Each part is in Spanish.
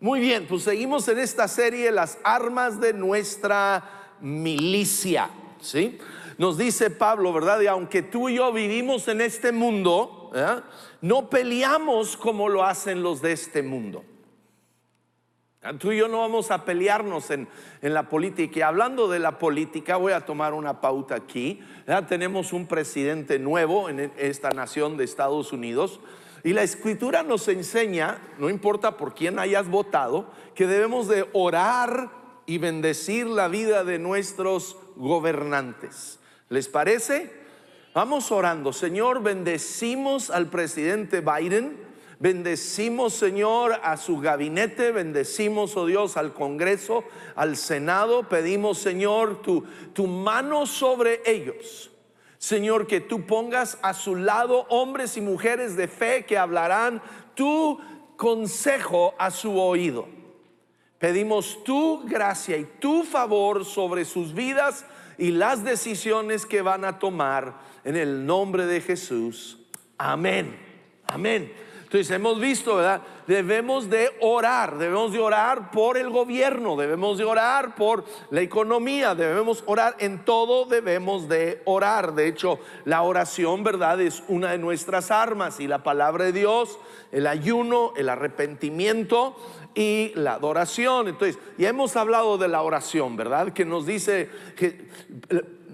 Muy bien, pues seguimos en esta serie las armas de nuestra milicia, ¿sí? Nos dice Pablo, ¿verdad? Y aunque tú y yo vivimos en este mundo, no peleamos como lo hacen los de este mundo. Tú y yo no vamos a pelearnos en, en, la política. Y hablando de la política, voy a tomar una pauta aquí. Tenemos un presidente nuevo en esta nación de Estados Unidos. Y la escritura nos enseña, no importa por quién hayas votado, que debemos de orar y bendecir la vida de nuestros gobernantes. ¿Les parece? Vamos orando. Señor, bendecimos al presidente Biden. Bendecimos, Señor, a su gabinete, bendecimos, oh Dios, al Congreso, al Senado. Pedimos, Señor, tu, tu mano sobre ellos. Señor, que tú pongas a su lado hombres y mujeres de fe que hablarán tu consejo a su oído. Pedimos tu gracia y tu favor sobre sus vidas y las decisiones que van a tomar en el nombre de Jesús. Amén. Amén. Entonces hemos visto, ¿verdad? Debemos de orar, debemos de orar por el gobierno, debemos de orar por la economía, debemos orar en todo, debemos de orar. De hecho, la oración, ¿verdad? Es una de nuestras armas y la palabra de Dios, el ayuno, el arrepentimiento y la adoración. Entonces, ya hemos hablado de la oración, ¿verdad? Que nos dice que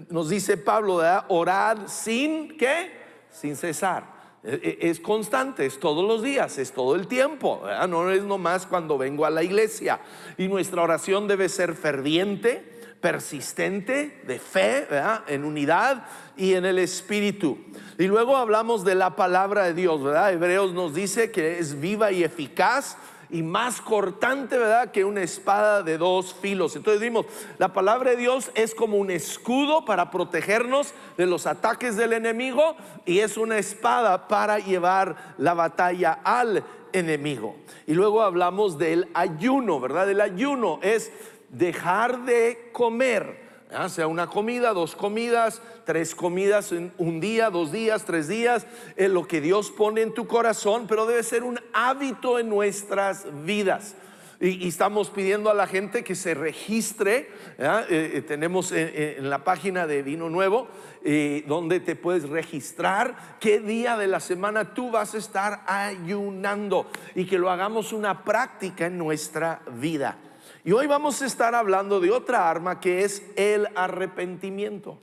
nos dice Pablo, ¿verdad? Orad sin qué? Sin cesar. E, e, es constante, es todos los días, es todo el tiempo, no es nomás cuando vengo a la iglesia. Y nuestra oración debe ser ferviente, persistente, de fe, en unidad y en el espíritu. Y luego hablamos de la palabra de Dios, ¿verdad? Hebreos nos dice que es viva y eficaz y más cortante, ¿verdad? Que una espada de dos filos. Entonces dimos, la palabra de Dios es como un escudo para protegernos de los ataques del enemigo y es una espada para llevar la batalla al enemigo. Y luego hablamos del ayuno, ¿verdad? El ayuno es dejar de comer sea una comida, dos comidas, tres comidas en un día, dos días, tres días, en lo que Dios pone en tu corazón, pero debe ser un hábito en nuestras vidas. Y, estamos pidiendo a la gente que se registre. Eh, eh, tenemos en, la página de Vino Nuevo eh, donde te puedes registrar qué día de la semana tú vas a estar ayunando y que lo hagamos una práctica en nuestra vida. Y hoy vamos a estar hablando de otra arma que es el arrepentimiento.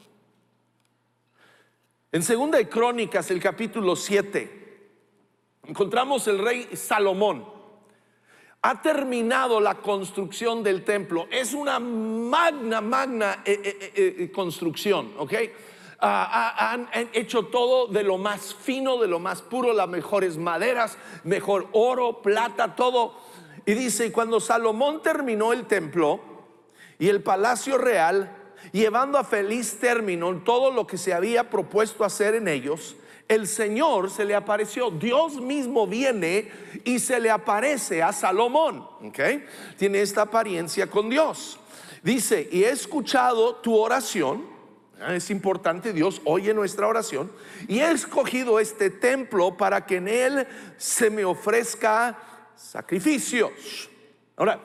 En Segunda de Crónicas, el capítulo 7, encontramos el rey Salomón. Ha terminado la construcción del templo. Es una magna, magna eh, eh, eh, construcción, ¿ok? Ah, han, han, hecho todo de lo más fino, de lo más puro, las mejores maderas, mejor oro, plata, todo y dice, y cuando Salomón terminó el templo y el palacio real, llevando a feliz término todo lo que se había propuesto hacer en ellos, el Señor se le apareció. Dios mismo viene y se le aparece a Salomón. ¿okay? Tiene esta apariencia con Dios. Dice, y he escuchado tu oración. Es importante, Dios oye nuestra oración. Y he escogido este templo para que en él se me ofrezca sacrificios. Ahora,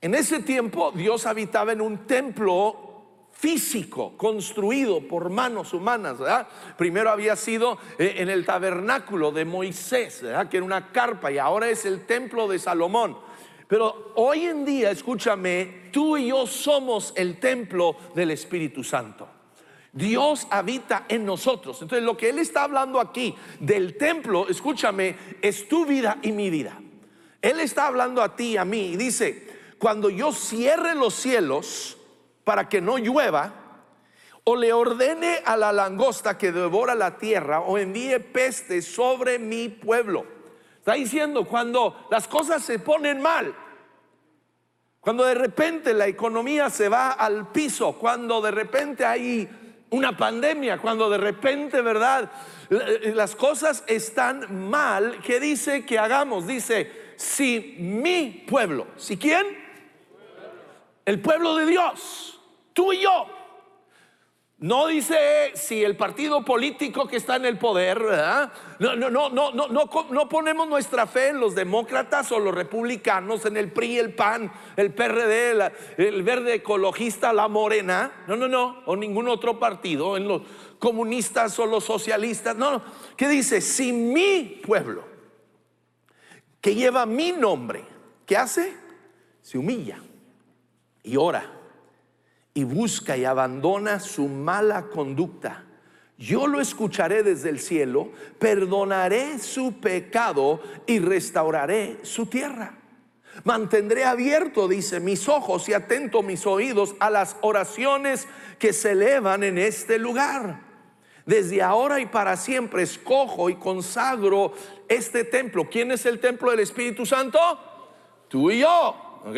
en ese tiempo Dios habitaba en un templo físico construido por manos humanas. Primero había sido eh, en el tabernáculo de Moisés, que era una carpa, y ahora es el templo de Salomón. Pero hoy en día, escúchame, tú y yo somos el templo del Espíritu Santo. Dios habita en nosotros. Entonces lo que Él está hablando aquí del templo, escúchame, es tu vida y mi vida. Él está hablando a ti y a mí y dice, cuando yo cierre los cielos para que no llueva, o le ordene a la langosta que devora la tierra, o envíe peste sobre mi pueblo. Está diciendo, cuando las cosas se ponen mal, cuando de repente la economía se va al piso, cuando de repente hay una pandemia, cuando de repente, ¿verdad? Las cosas están mal, ¿qué dice que hagamos? Dice, si mi pueblo, ¿si quién? El pueblo de Dios, tú y yo. No dice si el partido político que está en el poder, No, no, no, no, no, no, ponemos nuestra fe en los demócratas o los republicanos, en el PRI, el PAN, el PRD, el verde ecologista, la morena. No, no, no, o ningún otro partido, en los comunistas o los socialistas. No, no. ¿Qué dice? Si mi pueblo, que lleva mi nombre, ¿qué hace? Se humilla y ora y busca y abandona su mala conducta, yo lo escucharé desde el cielo, perdonaré su pecado y restauraré su tierra. Mantendré abierto, dice, mis ojos y atento mis oídos a las oraciones que se elevan en este lugar. Desde ahora y para siempre escojo y consagro este templo. ¿Quién es el templo del Espíritu Santo? Tú y yo. ¿Ok?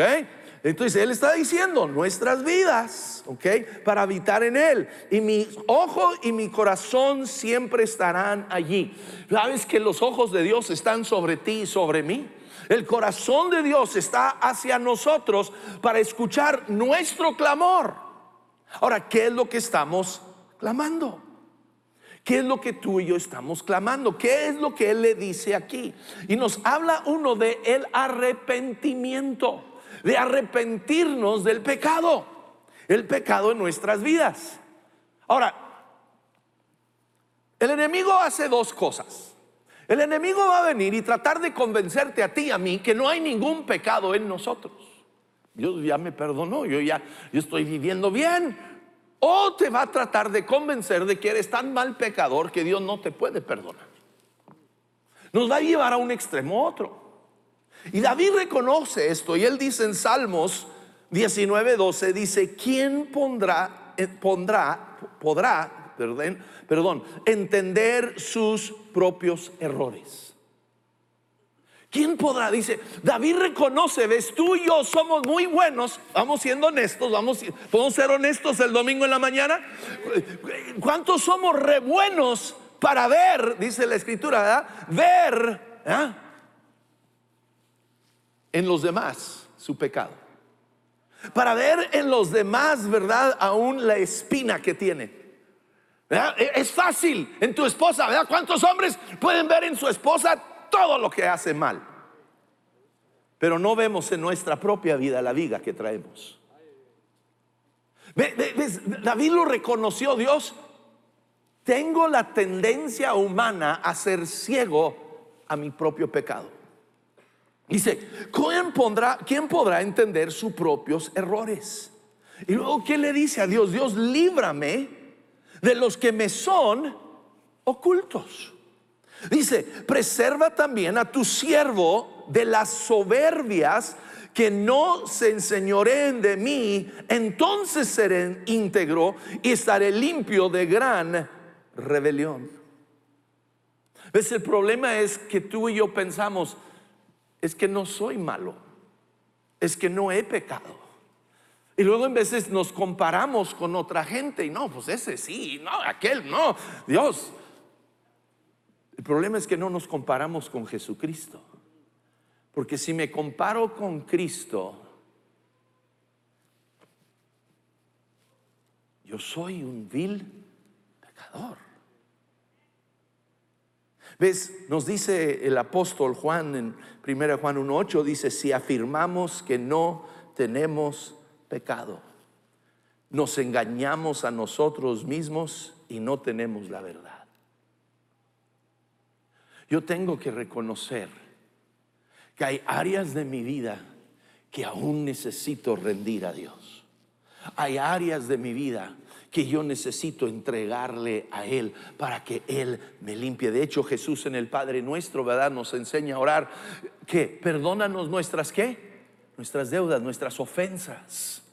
Entonces Él está diciendo nuestras vidas, ¿ok? Para habitar en Él. Y mi ojo y mi corazón siempre estarán allí. ¿Sabes que los ojos de Dios están sobre ti y sobre mí? El corazón de Dios está hacia nosotros para escuchar nuestro clamor. Ahora, ¿qué es lo que estamos clamando? ¿Qué es lo que tú y yo estamos clamando? ¿Qué es lo que Él le dice aquí? Y nos habla uno de el arrepentimiento de arrepentirnos del pecado, el pecado en nuestras vidas. Ahora, el enemigo hace dos cosas. El enemigo va a venir y tratar de convencerte a ti y a mí que no hay ningún pecado en nosotros. Dios ya me perdonó, yo ya yo estoy viviendo bien. O te va a tratar de convencer de que eres tan mal pecador que Dios no te puede perdonar. Nos va a llevar a un extremo a otro. Y David reconoce esto y él dice en Salmos 19:12 dice, ¿quién pondrá, eh, pondrá, podrá, perdón, entender sus propios errores? ¿Quién podrá? Dice, David reconoce, ves, tú y yo somos muy buenos, vamos siendo honestos, vamos, podemos ser honestos el domingo en la mañana. ¿Cuántos somos re buenos para ver, dice la escritura, ¿verdad? Ver, ¿eh? En los demás su pecado. Para ver en los demás, ¿verdad? Aún la espina que tiene. E, es fácil en tu esposa, ¿verdad? ¿Cuántos hombres pueden ver en su esposa todo lo que hace mal? Pero no vemos en nuestra propia vida la viga que traemos. David lo reconoció, Dios. Tengo la tendencia humana a ser ciego a mi propio pecado. Dice, ¿quién, pondrá, ¿quién podrá entender sus propios errores? Y luego, ¿qué le dice a Dios? Dios, líbrame de los que me son ocultos. Dice, preserva también a tu siervo de las soberbias que no se enseñoreen de mí, entonces seré íntegro y estaré limpio de gran rebelión. ¿Ves? El problema es que tú y yo pensamos, es que no soy malo, es que no he pecado. Y luego en veces nos comparamos con otra gente y no, pues ese sí, no, aquel no, Dios. El problema es que no nos comparamos con Jesucristo. Porque si me comparo con Cristo, yo soy un vil ¿Ves? Nos dice el apóstol Juan en 1 Juan 1.8, dice, si afirmamos que no tenemos pecado, nos engañamos a nosotros mismos y no tenemos la verdad. Yo tengo que reconocer que hay áreas de mi vida que aún necesito rendir a Dios. Hay áreas de mi vida que yo necesito entregarle a Él para que Él me limpie. De hecho, Jesús en el Padre nuestro, ¿verdad? Nos enseña a orar que perdónanos nuestras qué? Nuestras deudas, nuestras ofensas.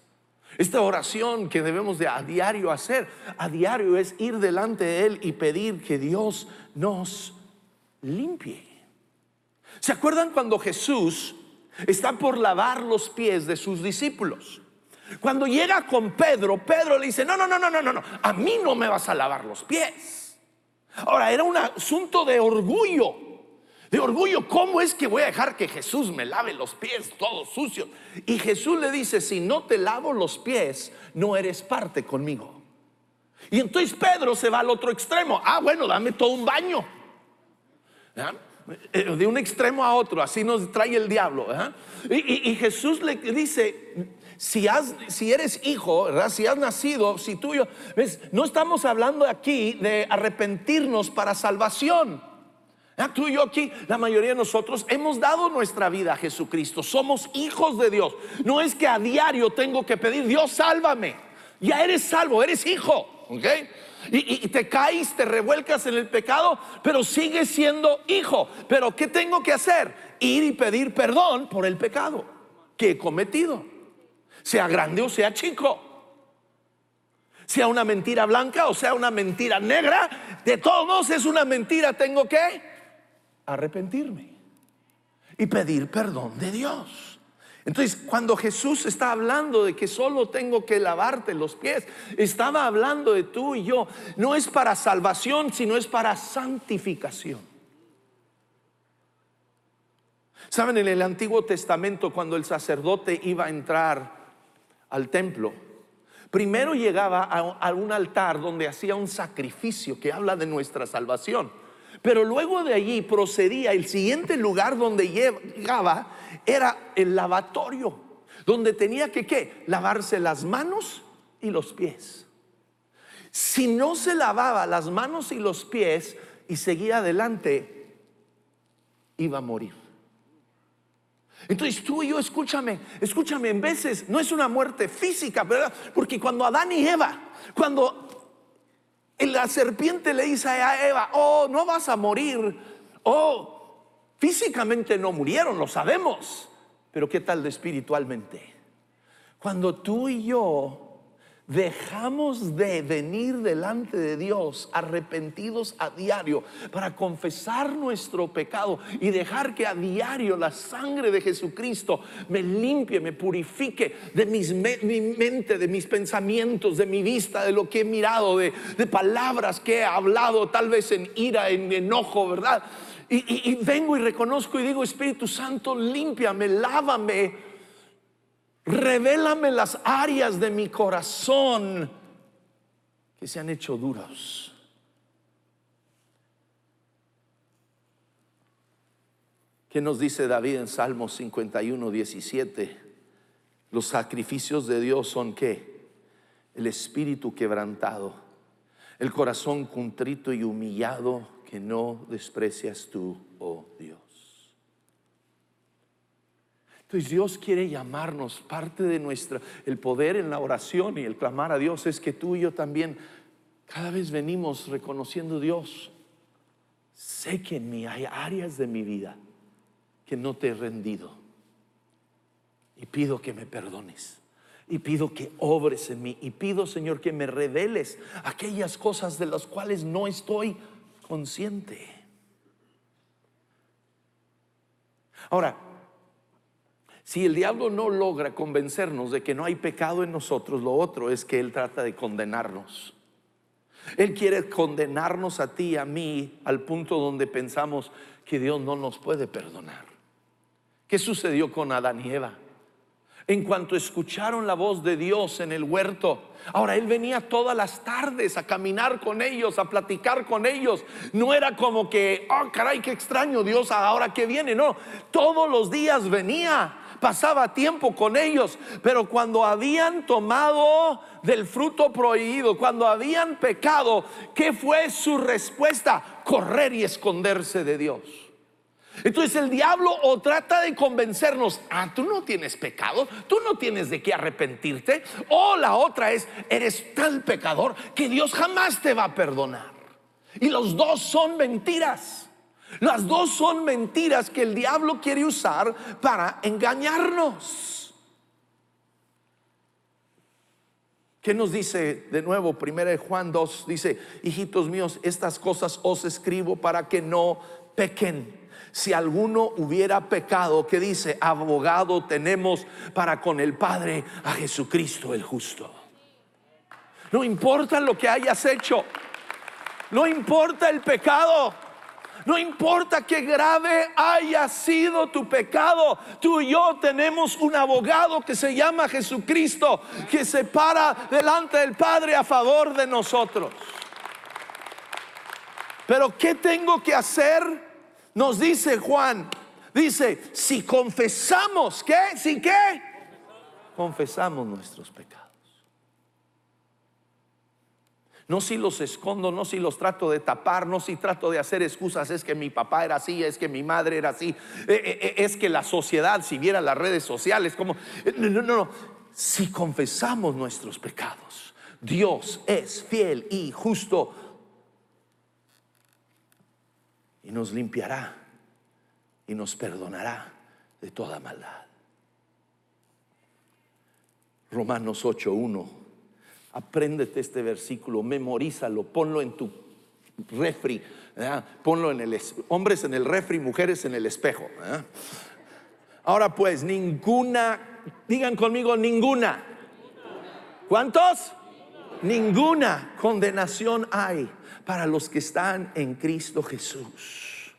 Esta oración que debemos de a diario hacer, a diario es ir delante de Él y pedir que Dios nos limpie. ¿Se acuerdan cuando Jesús está por lavar los pies de sus discípulos? Cuando llega con Pedro, Pedro le dice, no, no, no, no, no, no, no, a mí no me vas a lavar los pies. Ahora, era un asunto de orgullo, de orgullo, ¿cómo es que voy a dejar que Jesús me lave los pies todos sucios? Y Jesús le dice, si no te lavo los pies, no eres parte conmigo. Y entonces Pedro se va al otro extremo. Ah, bueno, dame todo un baño. Eh, de un extremo a otro, así nos trae el diablo. Y, Jesús le dice, si, eres hijo, si has nacido, si tuyo, ¿ves? no estamos hablando aquí de arrepentirnos para salvación. Tú y yo aquí, la mayoría de nosotros hemos dado nuestra vida a Jesucristo. Somos hijos de Dios. No es que a diario tengo que pedir, Dios sálvame. Ya eres salvo, eres hijo. ¿Ok? Y, te caes, te revuelcas en el pecado, pero sigues siendo hijo. Pero ¿qué tengo que hacer? Ir y pedir perdón por el pecado que he cometido. Sea grande o sea chico. Sea una mentira blanca o sea una mentira negra. De todos es una mentira. Tengo que arrepentirme y pedir perdón de Dios. Entonces, cuando Jesús está hablando de que solo tengo que lavarte los pies, estaba hablando de tú y yo. No es para salvación, sino es para santificación. Saben, en el Antiguo Testamento, cuando el sacerdote iba a entrar al templo, primero llegaba a, un altar donde hacía un sacrificio que habla de nuestra salvación. Pero luego de allí procedía, el siguiente lugar donde llegaba era el lavatorio, donde tenía que ¿qué? lavarse las manos y los pies. Si no se lavaba las manos y los pies y seguía adelante, iba a morir. Entonces tú y yo, escúchame, escúchame, en veces no es una muerte física, ¿verdad? Porque cuando Adán y Eva, cuando la serpiente le dice a Eva, oh, no vas a morir. Oh, físicamente no murieron, lo sabemos. Pero ¿qué tal de espiritualmente? Cuando tú y yo dejamos de venir delante de Dios arrepentidos a diario para confesar nuestro pecado y dejar que a diario la sangre de Jesucristo me limpie, me purifique de mis mi mente, de mis pensamientos, de mi vista, de lo que he mirado, de, palabras que he hablado, tal vez en ira, en enojo, ¿verdad? Y, vengo y reconozco y digo, Espíritu Santo, límpiame, lávame Revélame las áreas de mi corazón que se han hecho duros. ¿Qué nos dice David en Salmos 51, 17? Los sacrificios de Dios son qué? El espíritu quebrantado, el corazón contrito y humillado que no desprecias tú, oh Dios. Dios quiere llamarnos, parte de nuestra, el poder en la oración y el clamar a Dios es que tú y yo también cada vez venimos reconociendo Dios. Sé que en mí hay áreas de mi vida que no te he rendido y pido que me perdones. Y pido que obres en mí. Y pido, Señor, que me reveles aquellas cosas de las cuales no estoy consciente. Ahora, si el diablo no logra convencernos de que no hay pecado en nosotros, lo otro es que él trata de condenarnos. Él quiere condenarnos a ti a mí al punto donde pensamos que Dios no nos puede perdonar. ¿Qué sucedió con Adán y Eva? En cuanto escucharon la voz de Dios en el huerto, ahora Él venía todas las tardes a caminar con ellos, a platicar con ellos. No era como que, oh caray, qué extraño Dios, ahora que viene. No, todos los días venía pasaba tiempo con ellos, pero cuando habían tomado del fruto prohibido, cuando habían pecado, ¿qué fue su respuesta? Correr y esconderse de Dios. Entonces el diablo o trata de convencernos, ah, tú no tienes pecado, tú no tienes de qué arrepentirte, o la otra es, eres tal pecador que Dios jamás te va a perdonar. Y los dos son mentiras. Las dos son mentiras que el diablo quiere usar para engañarnos. ¿Qué nos dice de nuevo? Primera Juan 2 dice, hijitos míos, estas cosas os escribo para que no pequen. Si alguno hubiera pecado, que dice, abogado tenemos para con el Padre a Jesucristo el justo. No importa lo que hayas hecho, no importa el pecado. No importa que grave haya sido tu pecado, tú y yo tenemos un abogado que se llama Jesucristo, que se para delante del Padre a favor de nosotros. Pero ¿qué tengo que hacer? Nos dice Juan, dice, si confesamos, ¿qué? ¿Si qué? Confesamos nuestros pecados. No si los escondo, no si los trato de tapar, no si trato de hacer excusas, es que mi papá era así, es que mi madre era así, eh, eh, eh, es que la sociedad, si viera las redes sociales, como... No, no, no, si confesamos nuestros pecados, Dios es fiel y justo y nos limpiará y nos perdonará de toda maldad. Romanos 8.1 Apréndete este versículo, memorízalo, ponlo en tu refri, ponlo en el hombres en el refri, mujeres en el espejo. Ahora pues, ninguna, digan conmigo, ninguna. ¿Cuántos? Ninguna condenación hay para los que están en Cristo Jesús.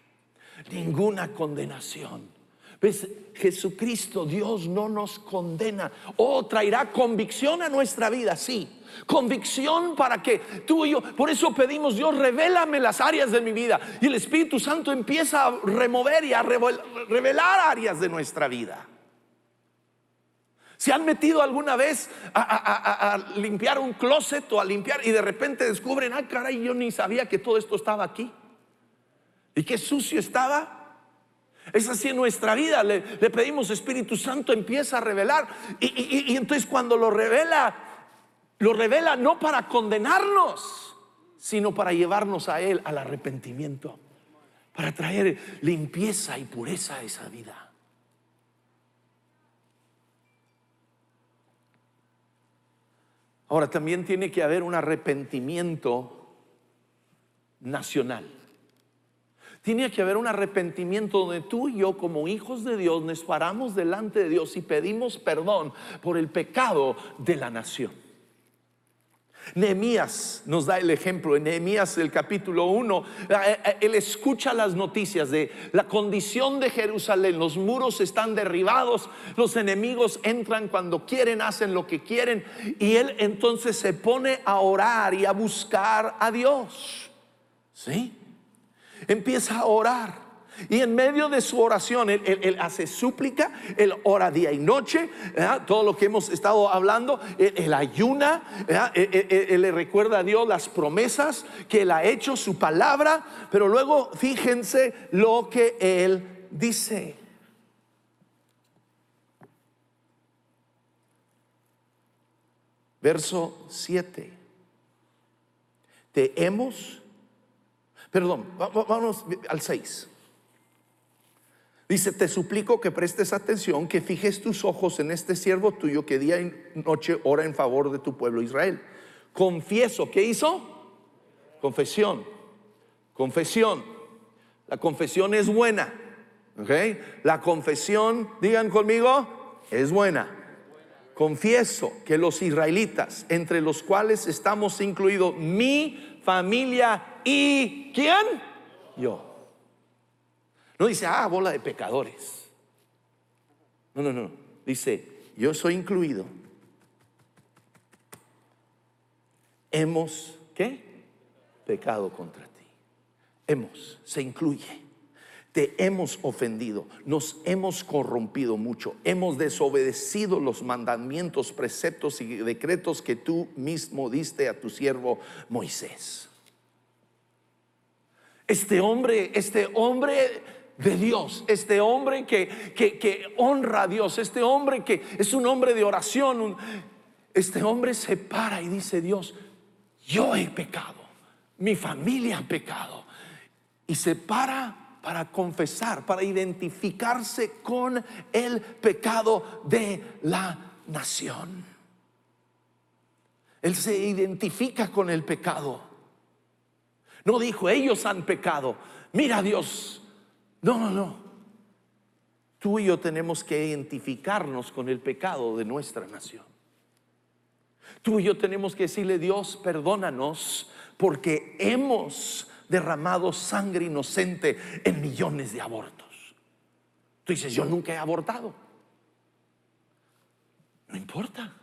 Ninguna condenación. ¿Ves? Jesucristo, Dios no nos condena. Oh, traerá convicción a nuestra vida, sí. Convicción para que tú y yo, por eso pedimos, Dios, revélame las áreas de mi vida. Y el Espíritu Santo empieza a remover y a revelar áreas de nuestra vida. ¿Se han metido alguna vez a, limpiar un closet o a limpiar y de repente descubren, ah, caray, yo ni sabía que todo esto estaba aquí? ¿Y qué sucio estaba? Es así en nuestra vida. Le, pedimos Espíritu Santo, empieza a revelar. y, entonces cuando lo revela, lo revela no para condenarnos, sino para llevarnos a Él al arrepentimiento, para traer limpieza y pureza a esa vida. Ahora también tiene que haber un arrepentimiento nacional. Tiene que haber un arrepentimiento donde tú y yo como hijos de Dios nos paramos delante de Dios y pedimos perdón por el pecado de la nación. Nehemías nos da el ejemplo. En Nehemías, el capítulo 1, eh, eh, él escucha las noticias de la condición de Jerusalén. Los muros están derribados, los enemigos entran cuando quieren, hacen lo que quieren. Y él entonces se pone a orar y a buscar a Dios. ¿Sí? Empieza a orar. Y en medio de su oración, él, hace súplica, él ora día y noche, todo lo que hemos estado hablando, él, ayuna, él, le recuerda a Dios las promesas que él ha hecho, su palabra, pero luego fíjense lo que él dice. Verso 7. Te hemos, perdón, vamos al 6. Dice, te suplico que prestes atención, que fijes tus ojos en este siervo tuyo que día y noche ora en favor de tu pueblo Israel. Confieso, ¿qué hizo? Confesión, confesión. La confesión es buena. La confesión, digan conmigo, es buena. Confieso que los israelitas, entre los cuales estamos incluidos mi familia y ¿quién? Yo no dice, ah, bola de pecadores. No, no, no. Dice, yo soy incluido. Hemos, ¿qué? Pecado contra ti. Hemos, se incluye. Te hemos ofendido, nos hemos corrompido mucho, hemos desobedecido los mandamientos, preceptos y decretos que tú mismo diste a tu siervo Moisés. Este hombre, este hombre de Dios, este hombre que, honra a Dios, este hombre que es un hombre de oración, este hombre se para y dice, Dios, yo he pecado, mi familia ha pecado, y se para para confesar, para identificarse con el pecado de la nación. Él se identifica con el pecado. No dijo, ellos han pecado. Mira Dios, no, no, no. Tú y yo tenemos que identificarnos con el pecado de nuestra nación. Tú y yo tenemos que decirle, Dios, perdónanos porque hemos derramado sangre inocente en millones de abortos. Tú dices, yo nunca he abortado. No importa.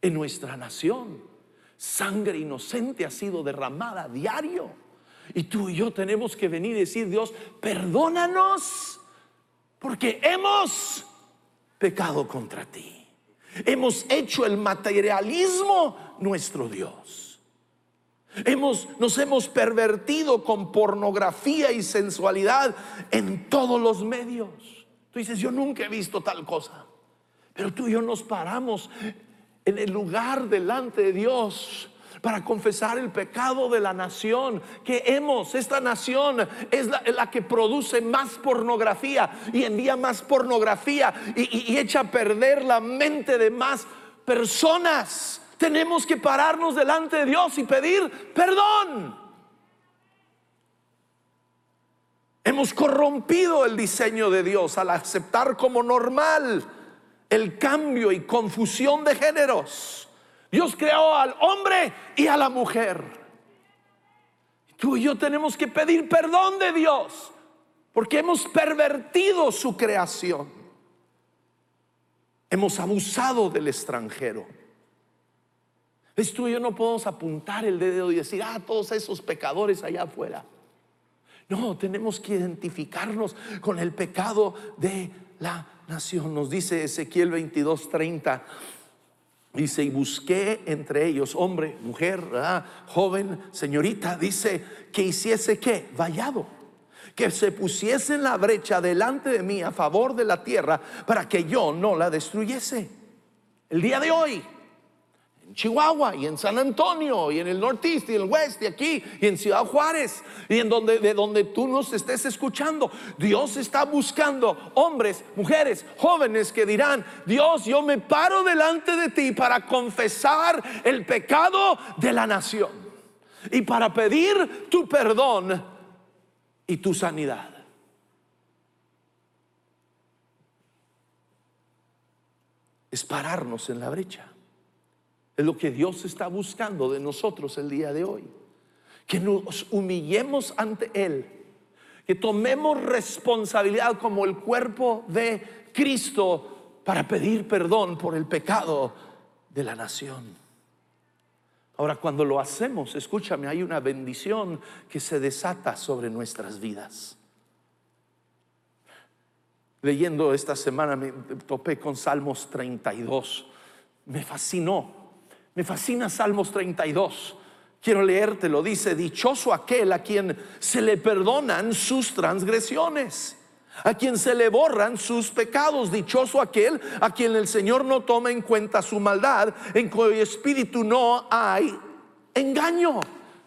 En nuestra nación, sangre inocente ha sido derramada a diario. Y tú y yo tenemos que venir y decir, Dios, perdónanos, porque hemos pecado contra ti. Hemos hecho el materialismo nuestro Dios. Hemos, nos hemos pervertido con pornografía y sensualidad en todos los medios. Tú dices, yo nunca he visto tal cosa. Pero tú y yo nos paramos en el lugar delante de Dios para confesar el pecado de la nación que hemos. Esta nación es la, que produce más pornografía y envía más pornografía y, echa a perder la mente de más personas. Tenemos que pararnos delante de Dios y pedir perdón. Hemos corrompido el diseño de Dios al aceptar como normal el cambio y confusión de géneros. Dios creó al hombre y a la mujer. Tú y yo tenemos que pedir perdón de Dios porque hemos pervertido su creación. Hemos abusado del extranjero. ¿Ves tú y yo no podemos apuntar el dedo y decir, ah, todos esos pecadores allá afuera. No, tenemos que identificarnos con el pecado de la nación. Nos dice Ezequiel 22:30. Dice, y busqué entre ellos hombre, mujer, joven, señorita, dice, que hiciese qué? Vallado. Que se pusiese en la brecha delante de mí a favor de la tierra para que yo no la destruyese. El día de hoy, Chihuahua y en San Antonio y en el noreste y el oeste y aquí y en Ciudad Juárez y en donde de donde tú nos estés escuchando. Dios está buscando hombres, mujeres, jóvenes que dirán, "Dios, yo me paro delante de ti para confesar el pecado de la nación y para pedir tu perdón y tu sanidad." Es pararnos en la brecha. Es lo que Dios está buscando de nosotros el día de hoy. Que nos humillemos ante Él. Que tomemos responsabilidad como el cuerpo de Cristo para pedir perdón por el pecado de la nación. Ahora, cuando lo hacemos, escúchame, hay una bendición que se desata sobre nuestras vidas. Leyendo esta semana me topé con Salmos 32. Me fascinó me fascina Salmos 32. Quiero leértelo. Dice, dichoso aquel a quien se le perdonan sus transgresiones, a quien se le borran sus pecados. Dichoso aquel a quien el Señor no toma en cuenta su maldad, en cuyo espíritu no hay engaño.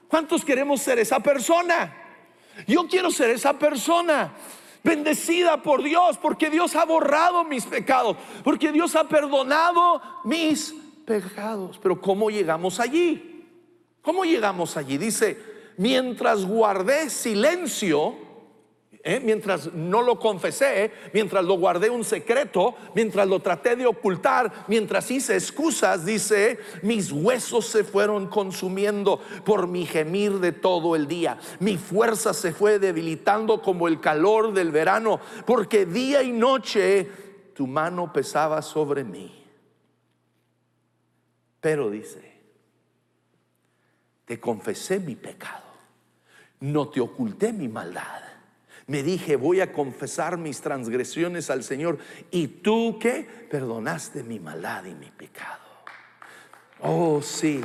¿Cuántos queremos ser esa persona? Yo quiero ser esa persona bendecida por Dios, porque Dios ha borrado mis pecados, porque Dios ha perdonado mis pecados. Pero ¿cómo llegamos allí? ¿Cómo llegamos allí? Dice, mientras guardé silencio, ¿eh? mientras no lo confesé, mientras lo guardé un secreto, mientras lo traté de ocultar, mientras hice excusas, dice, mis huesos se fueron consumiendo por mi gemir de todo el día. Mi fuerza se fue debilitando como el calor del verano, porque día y noche tu mano pesaba sobre mí. Pero dice, te confesé mi pecado, no te oculté mi maldad. Me dije, voy a confesar mis transgresiones al Señor. Y tú que perdonaste mi maldad y mi pecado. Oh, sí.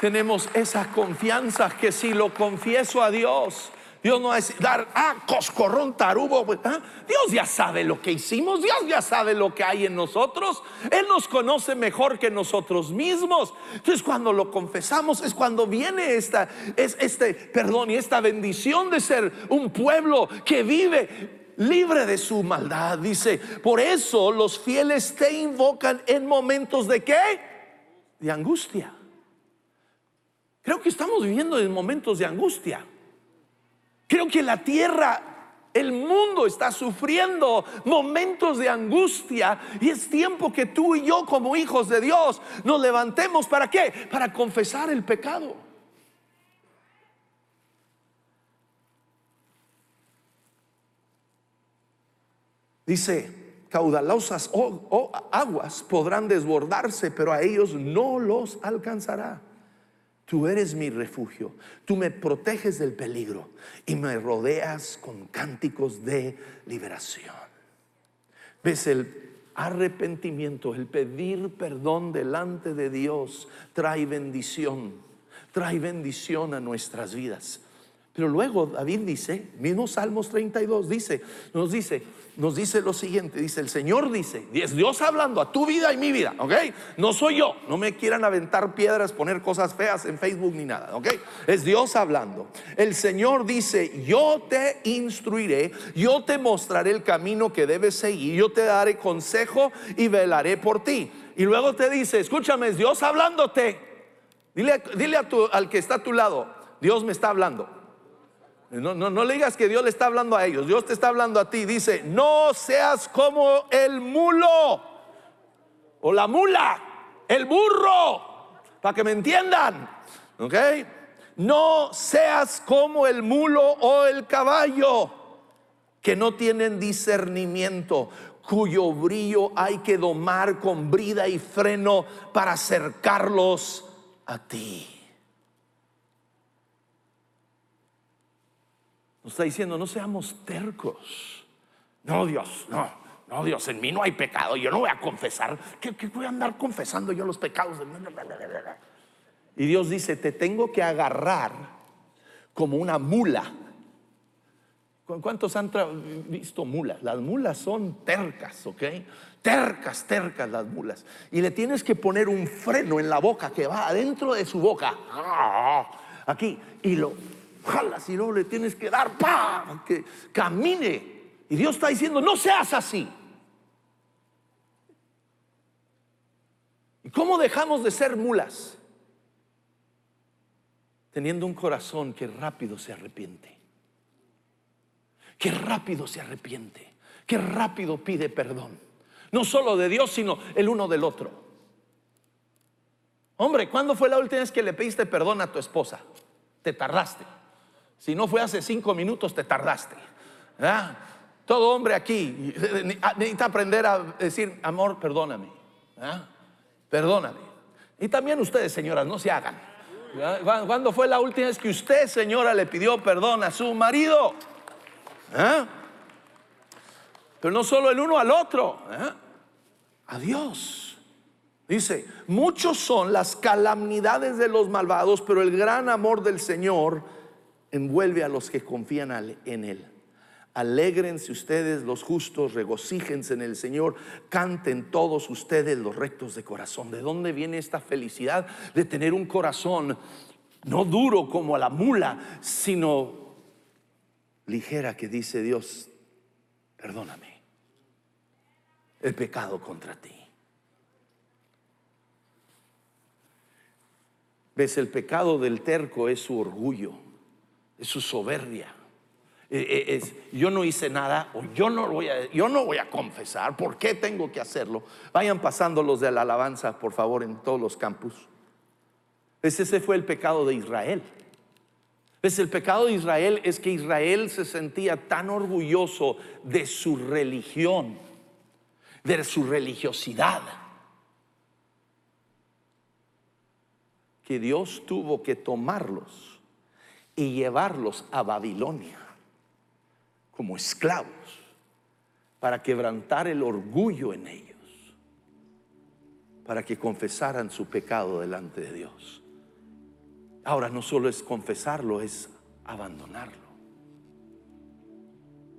Tenemos esa confianza que si lo confieso a Dios, Dios no va a dar, ah, coscorrón, tarubo. Pues, ¿ah? Dios ya sabe lo que hicimos, Dios ya sabe lo que hay en nosotros. Él nos conoce mejor que nosotros mismos. Entonces, cuando lo confesamos, es cuando viene esta, es, este perdón y esta bendición de ser un pueblo que vive libre de su maldad. Dice, por eso los fieles te invocan en momentos de qué? De angustia. Creo que estamos viviendo en momentos de angustia. Creo que la tierra el mundo está sufriendo momentos de angustia y es tiempo que tú y yo como hijos de Dios nos levantemos. ¿Para qué? Para confesar el pecado. Dice, caudalosas oh, aguas podrán desbordarse, pero a ellos no los alcanzará. Tú eres mi refugio, tú me proteges del peligro y me rodeas con cánticos de liberación. ¿Ves el arrepentimiento, el pedir perdón delante de Dios trae bendición, trae bendición a nuestras vidas. Pero luego David dice, mismo Salmos 32 dice, nos dice, nos dice lo siguiente, dice, el Señor dice, es Dios hablando a tu vida y mi vida, ¿ok? No soy yo, no me quieran aventar piedras, poner cosas feas en Facebook ni nada, ¿ok? Es Dios hablando. El Señor dice, yo te instruiré, yo te mostraré el camino que debes seguir, yo te daré consejo y velaré por ti. Y luego te dice, escúchame, es Dios hablándote. Dile, dile a tu, al que está a tu lado, Dios me está hablando. No, no, no le digas que Dios le está hablando a ellos, Dios te está hablando a ti. Dice, no seas como el mulo o la mula, el burro, para que me entiendan. ¿Ok? No seas como el mulo o el caballo, que no tienen discernimiento, cuyo brillo hay que domar con brida y freno para acercarlos a ti. Nos está diciendo, no seamos tercos. No, Dios, no, no, Dios, en mí no hay pecado. Yo no voy a confesar. ¿Qué, voy a andar confesando yo los pecados? Y Dios dice, te tengo que agarrar como una mula. ¿Cuántos han visto mulas? Las mulas son tercas, ¿ok? Tercas, tercas las mulas. Y le tienes que poner un freno en la boca que va adentro de su boca. Aquí. Y lo jalas y luego le tienes que dar para que camine. Y Dios está diciendo, no seas así. ¿Y cómo dejamos de ser mulas? Teniendo un corazón que rápido se arrepiente. Que rápido se arrepiente. Que rápido pide perdón. No solo de Dios, sino el uno del otro. Hombre, ¿cuándo fue la última vez que le pediste perdón a tu esposa? Te tardaste. Si no fue hace cinco minutos, te tardaste. Todo hombre aquí ah, necesita aprender a decir, amor, perdóname. Perdóname. Y también ustedes, señoras, no se hagan. ¿Cuándo fue la última vez que usted, señora, le pidió perdón a su marido? Pero no solo el uno al otro, a Dios. Dice, muchos son las calamidades de los malvados, pero el gran amor del Señor envuelve a los que confían en Él. Alégrense ustedes los justos, regocíjense en el Señor, canten todos ustedes los rectos de corazón. ¿De dónde viene esta felicidad de tener un corazón no duro como la mula, sino ligera que dice Dios, perdóname el pecado contra ti? ¿Ves? El pecado del terco es su orgullo es su soberbia. E, e, es, yo no hice nada o yo no, voy a, yo no voy a confesar. ¿Por qué tengo que hacerlo? Vayan pasando los de la alabanza, por favor, en todos los campus. Ese fue el pecado de Israel. Es el pecado de Israel es que Israel se sentía tan orgulloso de su religión, de su religiosidad, que Dios tuvo que tomarlos y llevarlos a Babilonia como esclavos para quebrantar el orgullo en ellos, para que confesaran su pecado delante de Dios. Ahora no solo es confesarlo, es abandonarlo.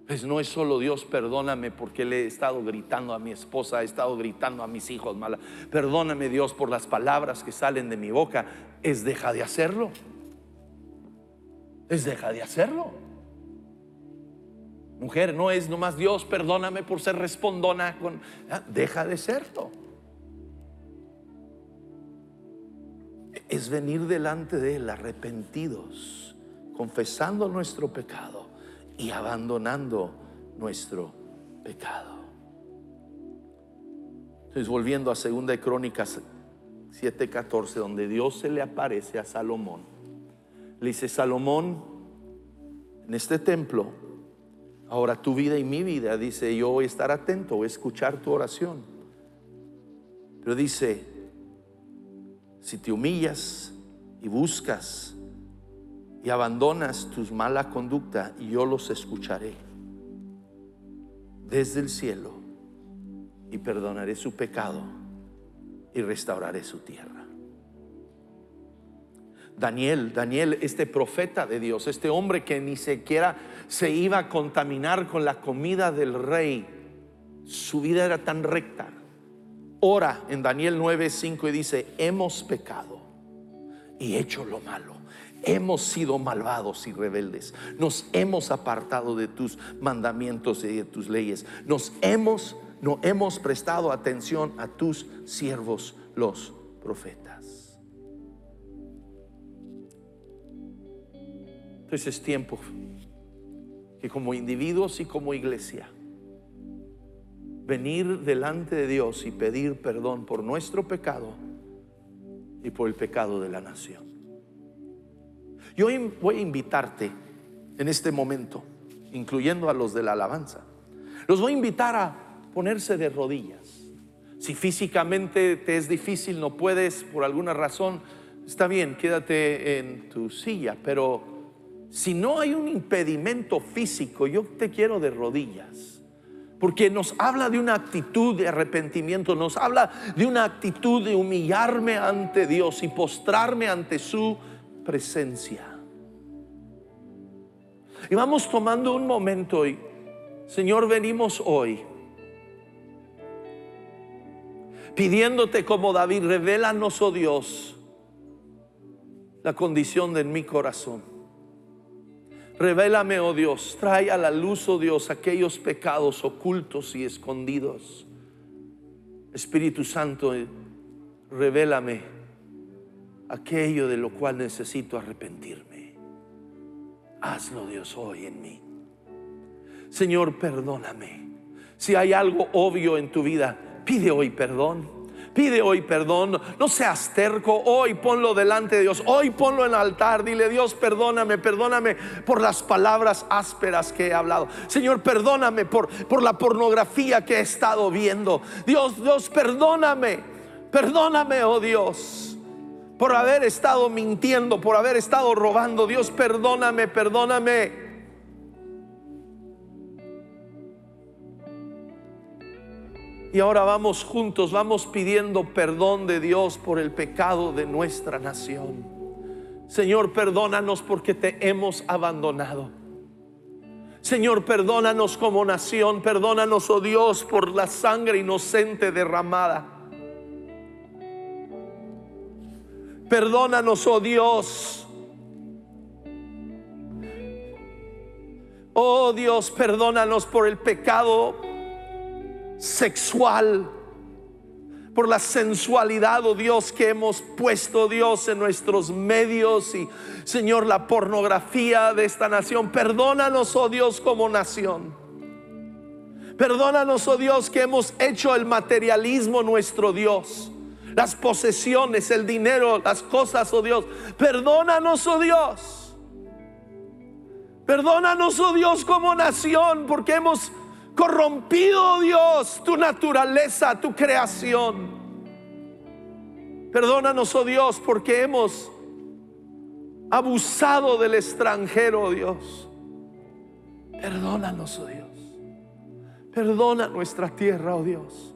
Pues no es solo Dios, perdóname porque le he estado gritando a mi esposa, he estado gritando a mis hijos mala. Perdóname Dios por las palabras que salen de mi boca. Es deja de hacerlo es deja de hacerlo. Mujer, no es nomás Dios, perdóname por ser respondona con... Ah, deja de serlo. Es venir delante de Él arrepentidos, confesando nuestro pecado y abandonando nuestro pecado. Entonces, volviendo a Segunda de Crónicas 7:14, donde Dios se le aparece a Salomón le dice, Salomón, en este templo, Ahora tu vida y mi vida, dice, yo voy a estar atento, voy a escuchar tu oración. Pero dice, si te humillas y buscas y abandonas tus mala conducta, yo los escucharé desde el cielo y perdonaré su pecado y restauraré su tierra. Daniel, Daniel, este profeta de Dios, este hombre que ni siquiera se iba a contaminar con la comida del rey, su vida era tan recta. Ora en Daniel 9:5 y dice, hemos pecado y hecho lo malo. Hemos sido malvados y rebeldes. Nos hemos apartado de tus mandamientos y de tus leyes. Nos hemos no hemos prestado atención a tus siervos los profetas. Entonces es tiempo que como individuos y como iglesia venir delante de Dios y pedir perdón por nuestro pecado y por el pecado de la nación. Yo voy a invitarte en este momento, incluyendo a los de la alabanza, los voy a invitar a ponerse de rodillas. Si físicamente te es difícil, no puedes por alguna razón, está bien, quédate en tu silla, pero si no hay un impedimento físico, yo te quiero de rodillas. Porque nos habla de una actitud de arrepentimiento, nos habla de una actitud de humillarme ante Dios y postrarme ante su presencia. Y vamos tomando un momento y, Señor, venimos hoy pidiéndote como David, revélanos, oh Dios, la condición de mi corazón. Revélame, oh Dios, trae a la luz, oh Dios, aquellos pecados ocultos y escondidos. Espíritu Santo, revélame aquello de lo cual necesito arrepentirme. Hazlo, Dios, hoy en mí. Señor, perdóname. Si hay algo obvio en tu vida, Pide hoy perdón. Pide hoy perdón, no seas terco, hoy ponlo delante de Dios, hoy ponlo en el altar, dile Dios, perdóname, perdóname por las palabras ásperas que he hablado. Señor, perdóname por, por la pornografía que he estado viendo. Dios, Dios, perdóname, perdóname, oh Dios, por haber estado mintiendo, por haber estado robando. Dios, perdóname, perdóname. Y ahora vamos juntos, vamos pidiendo perdón de Dios por el pecado de nuestra nación. Señor, perdónanos porque te hemos abandonado. Señor, perdónanos como nación, perdónanos, oh Dios, por la sangre inocente derramada. Perdónanos, oh Dios. Oh Dios, perdónanos por el pecado sexual, por la sensualidad, oh Dios, que hemos puesto, Dios, en nuestros medios y, Señor, la pornografía de esta nación. Perdónanos, oh Dios, como nación. Perdónanos, oh Dios, que hemos hecho el materialismo nuestro Dios. Las posesiones, el dinero, las cosas, oh Dios. Perdónanos, oh Dios. Perdónanos, oh Dios, como nación, porque hemos corrompido, Dios, tu naturaleza, tu creación. Perdónanos, oh Dios, porque hemos abusado del extranjero, oh Dios. Perdónanos, oh Dios. Perdona nuestra tierra, oh Dios.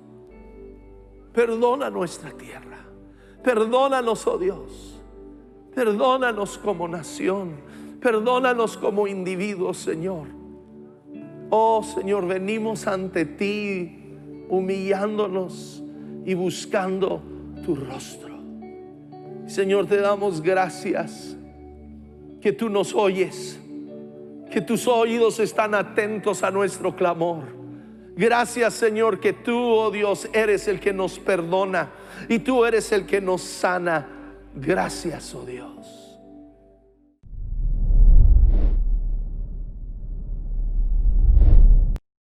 Perdona nuestra tierra. Perdónanos, oh Dios. Perdónanos como nación. Perdónanos como individuos, Señor. Oh Señor, venimos ante ti humillándonos y buscando tu rostro. Señor, te damos gracias que tú nos oyes, que tus oídos están atentos a nuestro clamor. Gracias Señor que tú, oh Dios, eres el que nos perdona y tú eres el que nos sana. Gracias, oh Dios.